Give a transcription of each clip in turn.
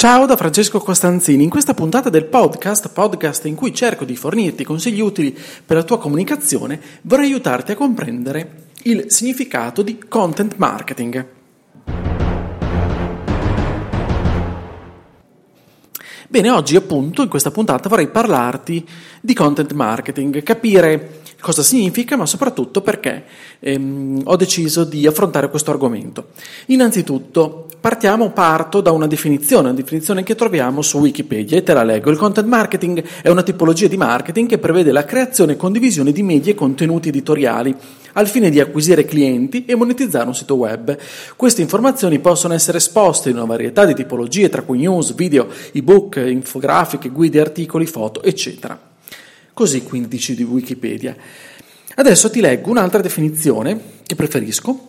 Ciao da Francesco Costanzini, in questa puntata del podcast, podcast in cui cerco di fornirti consigli utili per la tua comunicazione, vorrei aiutarti a comprendere il significato di content marketing. Bene, oggi appunto in questa puntata vorrei parlarti di content marketing, capire cosa significa, ma soprattutto perché ehm, ho deciso di affrontare questo argomento. Innanzitutto, partiamo, parto da una definizione, una definizione che troviamo su Wikipedia e te la leggo. Il content marketing è una tipologia di marketing che prevede la creazione e condivisione di media e contenuti editoriali al fine di acquisire clienti e monetizzare un sito web. Queste informazioni possono essere esposte in una varietà di tipologie, tra cui news, video, ebook, infografiche, guide, articoli, foto, eccetera. Così quindi dici di Wikipedia. Adesso ti leggo un'altra definizione che preferisco,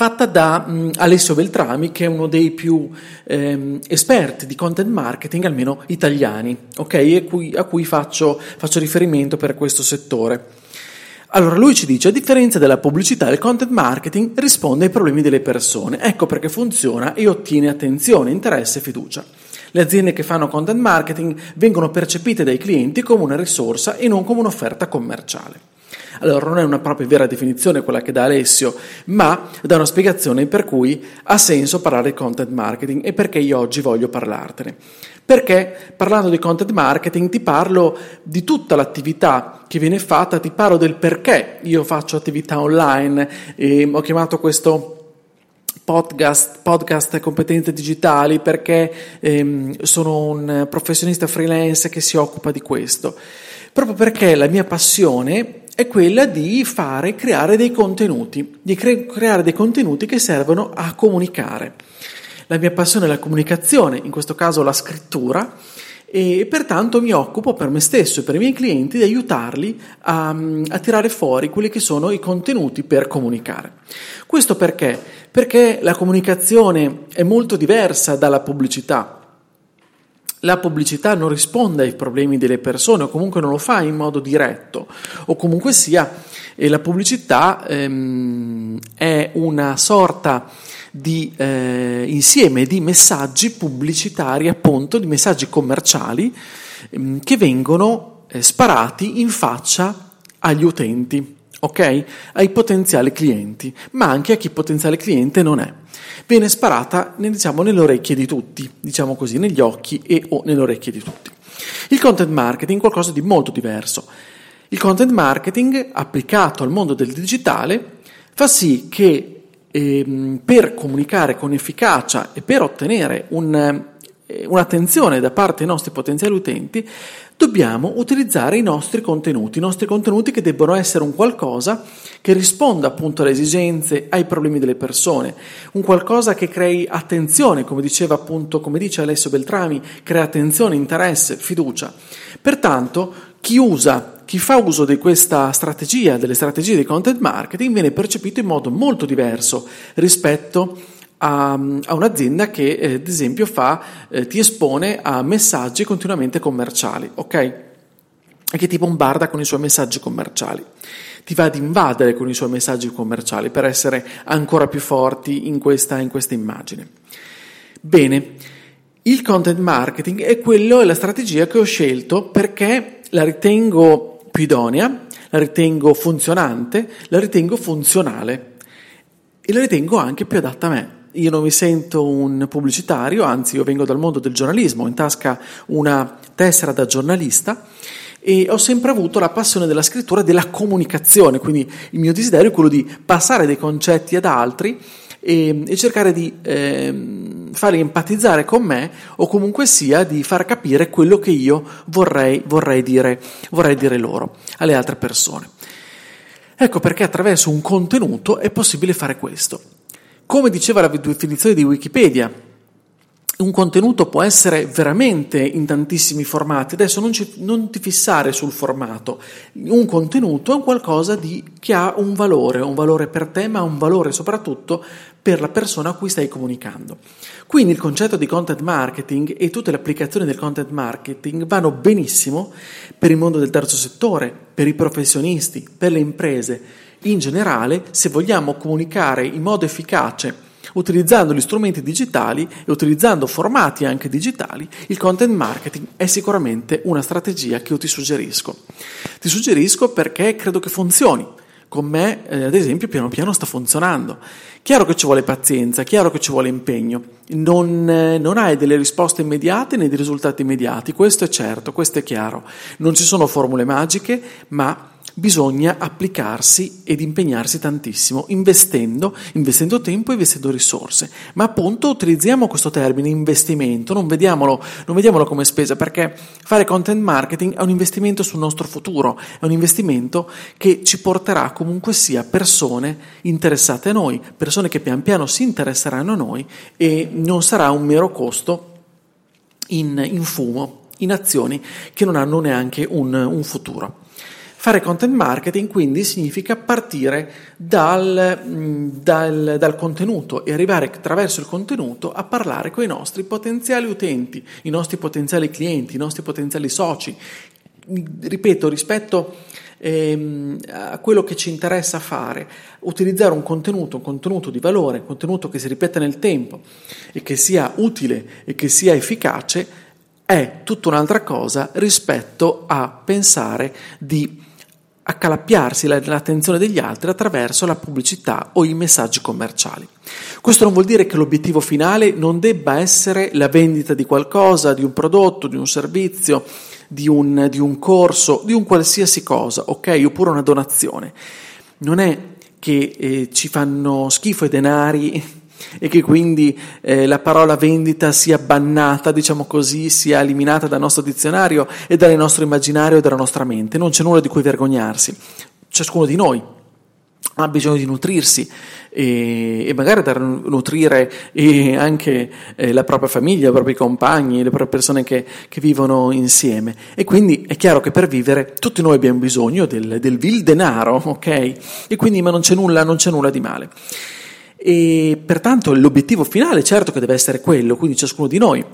fatta da um, Alessio Beltrami, che è uno dei più ehm, esperti di content marketing, almeno italiani, ok? E cui, a cui faccio, faccio riferimento per questo settore. Allora lui ci dice, a differenza della pubblicità, il content marketing risponde ai problemi delle persone, ecco perché funziona e ottiene attenzione, interesse e fiducia. Le aziende che fanno content marketing vengono percepite dai clienti come una risorsa e non come un'offerta commerciale. Allora non è una propria vera definizione quella che dà Alessio, ma dà una spiegazione per cui ha senso parlare di content marketing e perché io oggi voglio parlartene. Perché parlando di content marketing ti parlo di tutta l'attività che viene fatta, ti parlo del perché io faccio attività online e ho chiamato questo podcast, podcast competenze digitali perché ehm, sono un professionista freelance che si occupa di questo. Proprio perché la mia passione è quella di fare, creare dei contenuti, di cre- creare dei contenuti che servono a comunicare. La mia passione è la comunicazione, in questo caso la scrittura, e pertanto mi occupo per me stesso e per i miei clienti di aiutarli a, a, tirare fuori quelli che sono i contenuti per comunicare. Questo perché? Perché la comunicazione è molto diversa dalla pubblicità. La pubblicità non risponde ai problemi delle persone o comunque non lo fa in modo diretto o comunque sia la pubblicità ehm, è una sorta di eh, insieme di messaggi pubblicitari, appunto, di messaggi commerciali ehm, che vengono eh, sparati in faccia agli utenti, ok? Ai potenziali clienti, ma anche a chi potenziale cliente non è. Viene sparata, diciamo, nelle orecchie di tutti, diciamo così, negli occhi e o nelle orecchie di tutti. Il content marketing è qualcosa di molto diverso. Il content marketing applicato al mondo del digitale fa sì che eh, per comunicare con efficacia e per ottenere un, eh, un'attenzione da parte dei nostri potenziali utenti, dobbiamo utilizzare i nostri contenuti, i nostri contenuti che debbono essere un qualcosa che risponda appunto alle esigenze, ai problemi delle persone, un qualcosa che crei attenzione, come diceva appunto, come dice Alessio Beltrami, crea attenzione, interesse, fiducia. Pertanto, chi usa chi fa uso di questa strategia, delle strategie di content marketing, viene percepito in modo molto diverso rispetto a, a un'azienda che, eh, ad esempio, fa, eh, ti espone a messaggi continuamente commerciali, ok? E che ti bombarda con i suoi messaggi commerciali. Ti va ad invadere con i suoi messaggi commerciali per essere ancora più forti in questa, in questa immagine. Bene, il content marketing è quello, è la strategia che ho scelto perché la ritengo più idonea, la ritengo funzionante, la ritengo funzionale e la ritengo anche più adatta a me. Io non mi sento un pubblicitario, anzi io vengo dal mondo del giornalismo, ho in tasca una tessera da giornalista e ho sempre avuto la passione della scrittura e della comunicazione, quindi il mio desiderio è quello di passare dei concetti ad altri e, e cercare di eh, farli empatizzare con me o comunque sia di far capire quello che io vorrei, vorrei, dire, vorrei dire loro, alle altre persone. Ecco perché attraverso un contenuto è possibile fare questo. Come diceva la definizione di Wikipedia, un contenuto può essere veramente in tantissimi formati, adesso non, ci, non, ti fissare sul formato, un contenuto è qualcosa di, che ha un valore, un valore per te, ma un valore soprattutto per la persona a cui stai comunicando. Quindi il concetto di content marketing e tutte le applicazioni del content marketing vanno benissimo per il mondo del terzo settore, per i professionisti, per le imprese. In generale, se vogliamo comunicare in modo efficace Utilizzando gli strumenti digitali e utilizzando formati anche digitali, il content marketing è sicuramente una strategia che io ti suggerisco. Ti suggerisco perché credo che funzioni. Con me, eh, ad esempio, piano piano sta funzionando. Chiaro che ci vuole pazienza, chiaro che ci vuole impegno. Non, eh, non, hai delle risposte immediate né dei risultati immediati, questo è certo, questo è chiaro. Non ci sono formule magiche, ma bisogna applicarsi ed impegnarsi tantissimo, investendo, investendo tempo e investendo risorse. Ma appunto utilizziamo questo termine investimento, non vediamolo, non vediamolo come spesa, perché fare content marketing è un investimento sul nostro futuro, è un investimento che ci porterà comunque sia persone interessate a noi, persone che pian piano si interesseranno a noi e non sarà un mero costo in, in fumo, in azioni che non hanno neanche un, un futuro. Fare content marketing quindi significa partire dal, mm, dal, dal, contenuto e arrivare attraverso il contenuto a parlare con i nostri potenziali utenti, i nostri potenziali clienti, i nostri potenziali soci. Ripeto, rispetto ehm, a quello che ci interessa fare, utilizzare un contenuto, un contenuto di valore, un contenuto che si ripete nel tempo e che sia utile e che sia efficace, è tutta un'altra cosa rispetto a pensare di accalappiarsi l'attenzione degli altri attraverso la pubblicità o i messaggi commerciali. Questo non vuol dire che l'obiettivo finale non debba essere la vendita di qualcosa, di un prodotto, di un servizio, di un, di un corso, di un qualsiasi cosa, ok? Oppure una donazione. Non è che eh, ci fanno schifo i denari e che quindi eh, la parola vendita sia bannata, diciamo così, sia eliminata dal nostro dizionario e dal nostro immaginario e dalla nostra mente. Non c'è nulla di cui vergognarsi. Ciascuno di noi ha bisogno di nutrirsi e, e magari da nutrire anche eh, la propria famiglia, i propri compagni, le proprie persone che, che, vivono insieme. E quindi è chiaro che per vivere tutti noi abbiamo bisogno del, del vil denaro, ok? E quindi ma non c'è nulla, non c'è nulla di male. E pertanto l'obiettivo finale certo che deve essere quello, quindi ciascuno di noi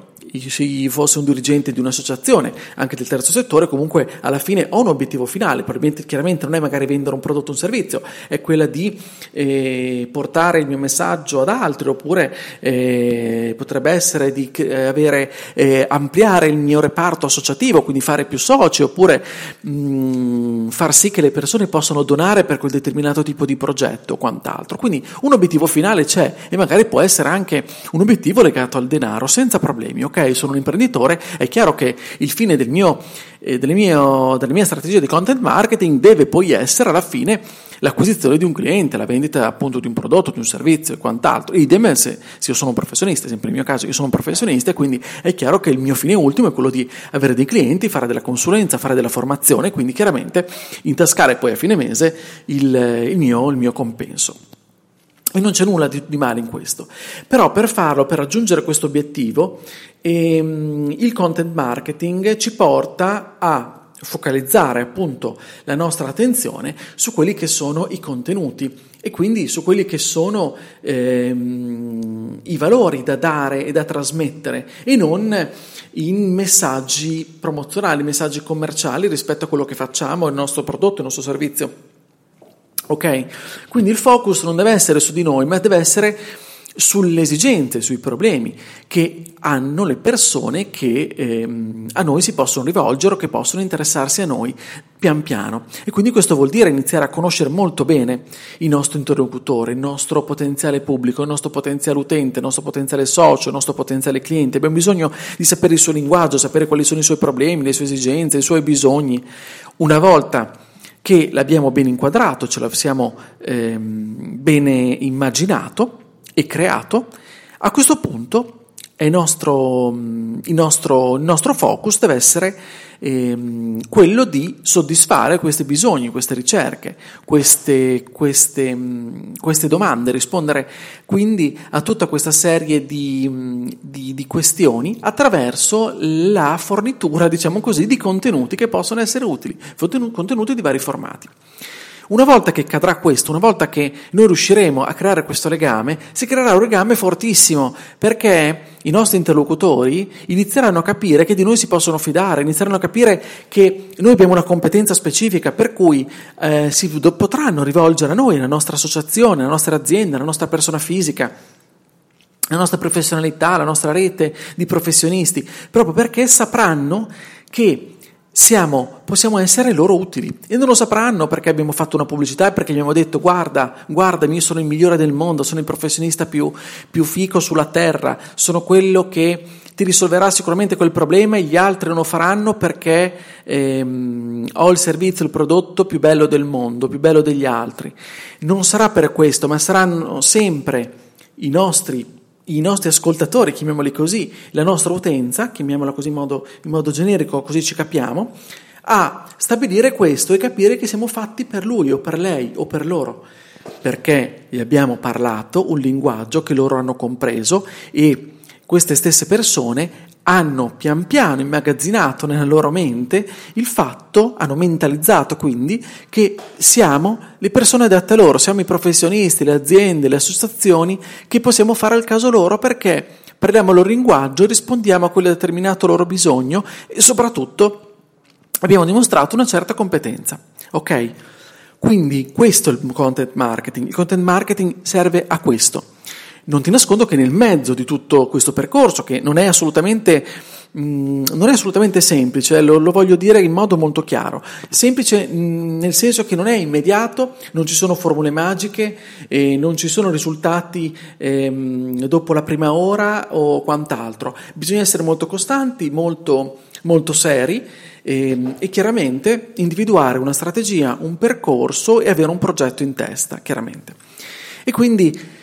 se fosse un dirigente di un'associazione, anche del terzo settore, comunque alla fine ho un obiettivo finale, probabilmente chiaramente non è magari vendere un prodotto o un servizio, è quella di eh, portare il mio messaggio ad altri, oppure eh, potrebbe essere di eh, avere, eh, ampliare il mio reparto associativo, quindi fare più soci, oppure mh, mm, far sì che le persone possano donare per quel determinato tipo di progetto o quant'altro. Quindi un obiettivo finale c'è e magari può essere anche un obiettivo legato al denaro, senza problemi, ok? Sono un imprenditore, è chiaro che il fine del mio, eh, delle, mie, delle mie strategie di content marketing deve poi essere alla fine l'acquisizione di un cliente, la vendita appunto di un prodotto, di un servizio e quant'altro. Idem se, se io sono un professionista, sempre nel mio caso io sono un professionista quindi è chiaro che il mio fine ultimo è quello di avere dei clienti, fare della consulenza, fare della formazione, quindi chiaramente intascare poi a fine mese il, il, mio, il mio compenso. E non c'è nulla di, di, male in questo. Però per farlo, per raggiungere questo obiettivo, ehm, il content marketing ci porta a focalizzare appunto la nostra attenzione su quelli che sono i contenuti e quindi su quelli che sono ehm, i valori da dare e da trasmettere e non in messaggi promozionali, messaggi commerciali rispetto a quello che facciamo, il nostro prodotto, il nostro servizio. Ok? Quindi il focus non deve essere su di noi, ma deve essere sulle esigenze, sui problemi che hanno le persone che ehm, a noi si possono rivolgere o che possono interessarsi a noi pian piano. E quindi questo vuol dire iniziare a conoscere molto bene il nostro interlocutore, il nostro potenziale pubblico, il nostro potenziale utente, il nostro potenziale socio, il nostro potenziale cliente. Abbiamo bisogno di sapere il suo linguaggio, sapere quali sono i suoi problemi, le sue esigenze, i suoi bisogni. Una volta che l'abbiamo ben inquadrato, ce l'abbiamo ehm, bene immaginato e creato, a questo punto nostro, il, nostro, il nostro, focus deve essere ehm, quello di soddisfare questi bisogni, queste ricerche, queste, queste, mh, queste, domande, rispondere quindi a tutta questa serie di, mh, di, di questioni attraverso la fornitura, diciamo così, di contenuti che possono essere utili, contenuti di vari formati. Una volta che cadrà questo, una volta che noi riusciremo a creare questo legame, si creerà un legame fortissimo, perché i nostri interlocutori inizieranno a capire che di noi si possono fidare, inizieranno a capire che noi abbiamo una competenza specifica, per cui eh, si potranno rivolgere a noi, alla nostra associazione, alla nostra azienda, alla nostra persona fisica la nostra professionalità, la nostra rete di professionisti, proprio perché sapranno che siamo, possiamo essere loro utili e non lo sapranno perché abbiamo fatto una pubblicità e perché gli abbiamo detto guarda, guardami, io sono il migliore del mondo, sono il professionista più, più fico sulla terra, sono quello che ti risolverà sicuramente quel problema e gli altri non lo faranno perché ehm, ho il servizio, il prodotto più bello del mondo, più bello degli altri. Non sarà per questo, ma saranno sempre i nostri i nostri ascoltatori, chiamiamoli così, la nostra utenza, chiamiamola così in modo, in modo generico, così ci capiamo, a stabilire questo e capire che siamo fatti per lui o per lei o per loro, perché gli abbiamo parlato un linguaggio che loro hanno compreso e queste stesse persone hanno pian piano immagazzinato nella loro mente il fatto, hanno mentalizzato quindi che siamo le persone adatte a loro, siamo i professionisti, le aziende, le associazioni che possiamo fare al caso loro perché parliamo il loro linguaggio, rispondiamo a quel determinato loro bisogno e soprattutto abbiamo dimostrato una certa competenza. Ok? Quindi questo è il content marketing. Il content marketing serve a questo non ti nascondo che nel mezzo di tutto questo percorso, che non è assolutamente, mh, mm, non è assolutamente semplice, lo, lo, voglio dire in modo molto chiaro, semplice mh, mm, nel senso che non è immediato, non ci sono formule magiche, eh, non ci sono risultati eh, dopo la prima ora o quant'altro, bisogna essere molto costanti, molto, molto seri e, e, chiaramente individuare una strategia, un percorso e avere un progetto in testa, chiaramente. E quindi in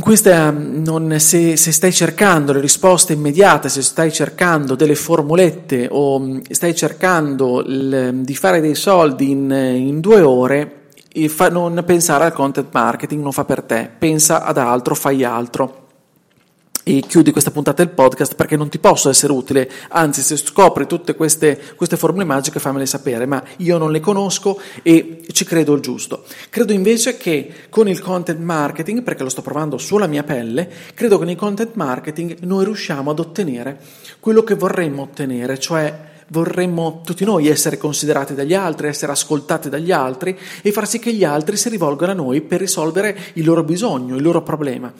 questa, non, se, se, stai cercando le risposte immediate, se stai cercando delle formulette o mm, stai cercando il, di fare dei soldi in, in due ore, fa, non pensare al content marketing, non fa per te, pensa ad altro, fai altro e chiudi questa puntata del podcast perché non ti posso essere utile, anzi se scopri tutte queste, queste formule magiche fammele sapere, ma io non le conosco e ci credo il giusto. Credo invece che con il content marketing, perché lo sto provando sulla mia pelle, credo che nel content marketing noi riusciamo ad ottenere quello che vorremmo ottenere, cioè vorremmo tutti noi essere considerati dagli altri, essere ascoltati dagli altri e far sì che gli altri si rivolgano a noi per risolvere il loro bisogno, il loro problema.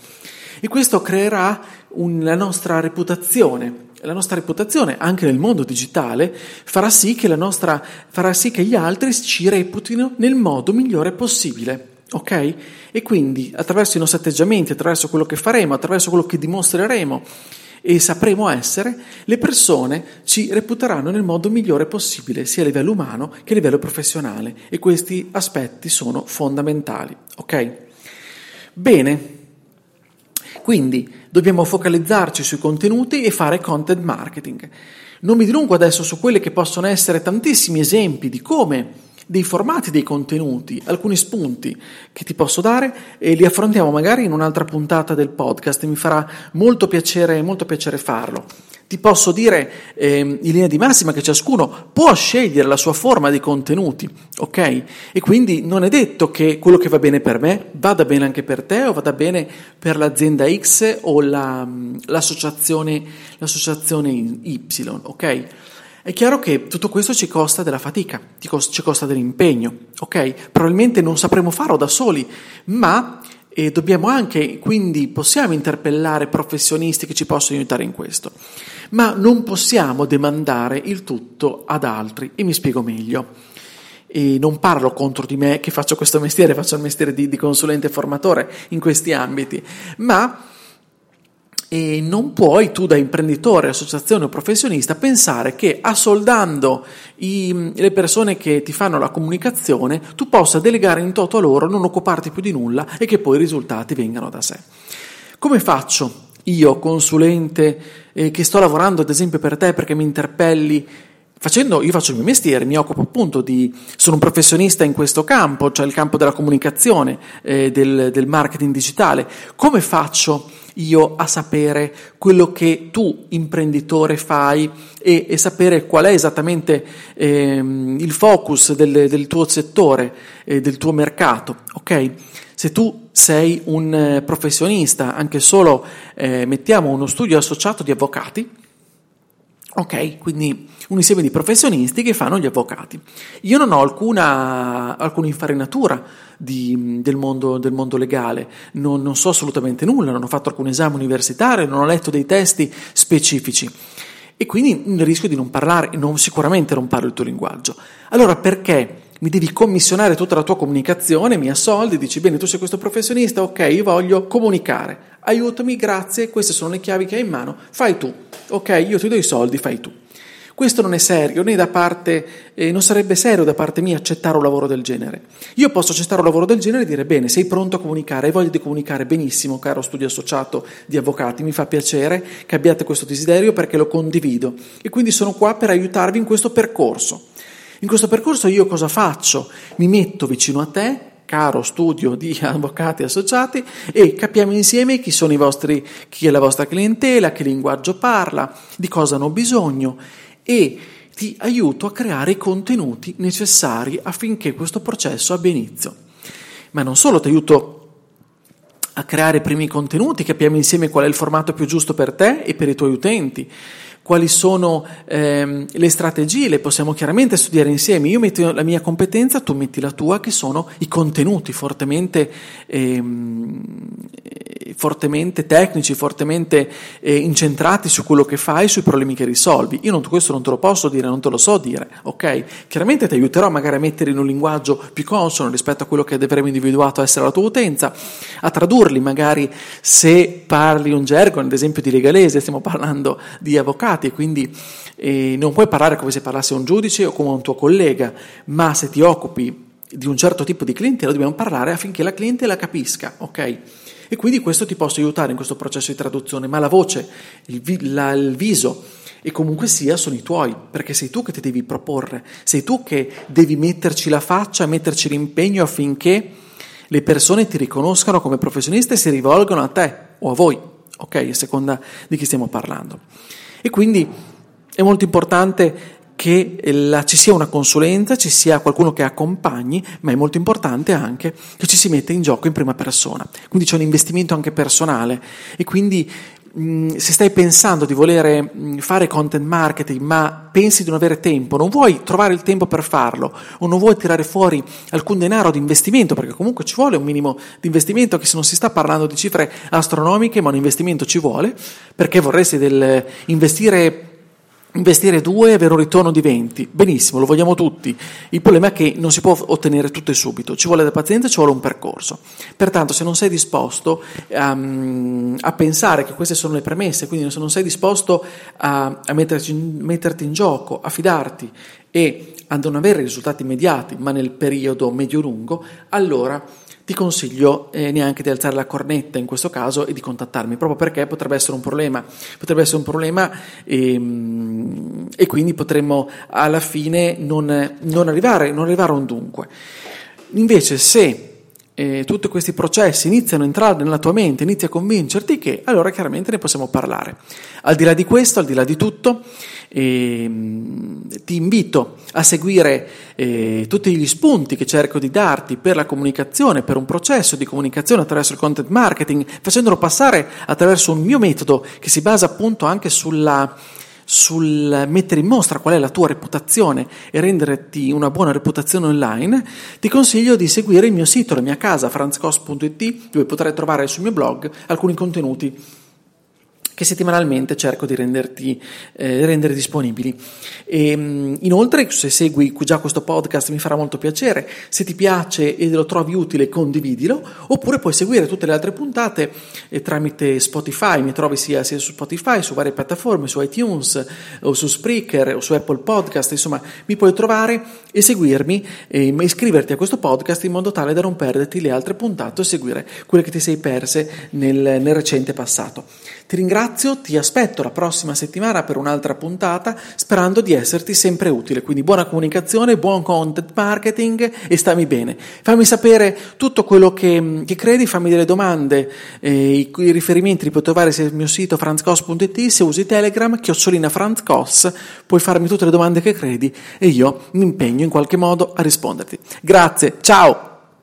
E questo creerà un, la nostra reputazione. La nostra reputazione, anche nel mondo digitale, farà sì che, nostra, farà sì che gli altri ci reputino nel modo migliore possibile. Ok? E quindi attraverso i nostri atteggiamenti, attraverso quello che faremo, attraverso quello che dimostreremo e sapremo essere, le persone ci reputeranno nel modo migliore possibile, sia a livello umano che a livello professionale. E questi aspetti sono fondamentali. Ok? Bene. Quindi dobbiamo focalizzarci sui contenuti e fare content marketing. Non mi dilungo adesso su quelli che possono essere tantissimi esempi di come dei formati dei contenuti, alcuni spunti che ti posso dare e li affrontiamo magari in un'altra puntata del podcast mi farà molto piacere, molto piacere farlo. Ti posso dire eh, in linea di massima che ciascuno può scegliere la sua forma di contenuti, ok? E quindi non è detto che quello che va bene per me vada bene anche per te o vada bene per l'azienda X o la, l'associazione, l'associazione Y, ok? È chiaro che tutto questo ci costa della fatica, ci costa dell'impegno, ok? Probabilmente non sapremo farlo da soli, ma e dobbiamo anche, quindi possiamo interpellare professionisti che ci possono aiutare in questo, ma non possiamo demandare il tutto ad altri. E mi spiego meglio. E non parlo contro di me che faccio questo mestiere, faccio il mestiere di, di consulente formatore in questi ambiti, ma e non puoi tu da imprenditore, associazione o professionista pensare che assoldando i, le persone che ti fanno la comunicazione tu possa delegare in toto a loro, non occuparti più di nulla e che poi i risultati vengano da sé. Come faccio io, consulente, eh, che sto lavorando ad esempio per te perché mi interpelli Facendo, io faccio il mio mestiere, mi occupo appunto di, sono un professionista in questo campo, cioè il campo della comunicazione, eh, del, del marketing digitale. Come faccio io a sapere quello che tu, imprenditore, fai e, e sapere qual è esattamente ehm, il focus del, del tuo settore, eh, del tuo mercato, ok? Se tu sei un eh, professionista, anche solo eh, mettiamo uno studio associato di avvocati, ok? Quindi un insieme di professionisti che fanno gli avvocati. Io non ho alcuna, alcuna infarinatura di, del, mondo, del, mondo, legale, non, non so assolutamente nulla, non ho fatto alcun esame universitario, non ho letto dei testi specifici e quindi rischio di non parlare, non, sicuramente non parlo il tuo linguaggio. Allora perché mi devi commissionare tutta la tua comunicazione, mi soldi, dici bene tu sei questo professionista, ok, io voglio comunicare, aiutami, grazie, queste sono le chiavi che hai in mano, fai tu, ok, io ti do i soldi, fai tu. Questo non è serio, né da parte, eh, non sarebbe serio da parte mia accettare un lavoro del genere. Io posso accettare un lavoro del genere e dire bene, sei pronto a comunicare, hai voglia di comunicare benissimo, caro studio associato di avvocati, mi fa piacere che abbiate questo desiderio perché lo condivido e quindi sono qua per aiutarvi in questo percorso. In questo percorso io cosa faccio? Mi metto vicino a te, caro studio di avvocati associati e capiamo insieme chi sono i vostri, chi è la vostra clientela, che linguaggio parla, di cosa hanno bisogno e ti aiuto a creare i contenuti necessari affinché questo processo abbia inizio. Ma non solo ti aiuto a creare i primi contenuti, capiamo insieme qual è il formato più giusto per te e per i tuoi utenti, quali sono ehm, le strategie, le possiamo chiaramente studiare insieme. Io metto la mia competenza, tu metti la tua, che sono i contenuti fortemente, ehm, fortemente tecnici, fortemente eh, incentrati su quello che fai, sui problemi che risolvi. Io non, questo non te lo posso dire, non te lo so dire, ok? Chiaramente ti aiuterò magari a mettere in un linguaggio più consono rispetto a quello che avremo individuato essere la tua utenza, a tradurli magari se parli un gergo, ad esempio di legalese, stiamo parlando di avvocati avvocati quindi eh, non puoi parlare come se parlasse un giudice o come un tuo collega, ma se ti occupi di un certo tipo di clientela dobbiamo parlare affinché la clientela capisca, ok? E quindi questo ti posso aiutare in questo processo di traduzione, ma la voce, il, vi, la, il viso e comunque sia sono i tuoi, perché sei tu che ti devi proporre, sei tu che devi metterci la faccia, metterci l'impegno affinché le persone ti riconoscano come professionista e si rivolgano a te o a voi, ok? A seconda di chi stiamo parlando. E quindi è molto importante che la, ci sia una consulenza, ci sia qualcuno che accompagni, ma è molto importante anche che ci si metta in gioco in prima persona. Quindi c'è un investimento anche personale e quindi se stai pensando di voler mh, fare content marketing ma pensi di non avere tempo, non vuoi trovare il tempo per farlo o non vuoi tirare fuori alcun denaro di investimento, perché comunque ci vuole un minimo di investimento, che se non si sta parlando di cifre astronomiche, ma un investimento ci vuole, perché vorresti del, investire investire 2 e avere un ritorno di 20. Benissimo, lo vogliamo tutti. Il problema è che non si può ottenere tutto e subito, ci vuole da pazienza, ci vuole un percorso. Pertanto, se non sei disposto um, a pensare che queste sono le premesse, quindi se non sei disposto a, a metterti, metterti in gioco, a fidarti e a non avere risultati immediati, ma nel periodo medio-lungo, allora ti consiglio eh, neanche di alzare la cornetta in questo caso e di contattarmi, proprio perché potrebbe essere un problema, potrebbe essere un problema e, ehm, e quindi potremmo alla fine non, non, arrivare, non arrivare a un dunque. Invece se eh, tutti questi processi iniziano a entrare nella tua mente, inizi a convincerti che, allora chiaramente ne possiamo parlare. Al di là di questo, al di là di tutto, eh, ti invito a seguire eh, tutti gli spunti che cerco di darti per la comunicazione, per un processo di comunicazione attraverso il content marketing, facendolo passare attraverso un mio metodo che si basa appunto anche sulla sul mettere in mostra qual è la tua reputazione e renderti una buona reputazione online, ti consiglio di seguire il mio sito, la mia casa, franzcos.it, dove potrai trovare sul mio blog alcuni contenuti che settimanalmente cerco di renderti, eh, rendere disponibili. E, ehm, inoltre, se segui già questo podcast mi farà molto piacere, se ti piace e lo trovi utile condividilo, oppure puoi seguire tutte le altre puntate eh, tramite Spotify, mi trovi sia, sia, su Spotify, su varie piattaforme, su iTunes o su Spreaker o su Apple Podcast, insomma mi puoi trovare e seguirmi e iscriverti a questo podcast in modo tale da non perderti le altre puntate o seguire quelle che ti sei perse nel, nel recente passato. Ti ringrazio ringrazio, ti aspetto la prossima settimana per un'altra puntata, sperando di esserti sempre utile. Quindi buona comunicazione, buon content marketing e stammi bene. Fammi sapere tutto quello che, che credi, fammi delle domande, eh, i, i, riferimenti li puoi trovare sul mio sito franzcos.it, se usi Telegram, chiocciolina franzcos, puoi farmi tutte le domande che credi e io mi impegno in qualche modo a risponderti. Grazie, ciao!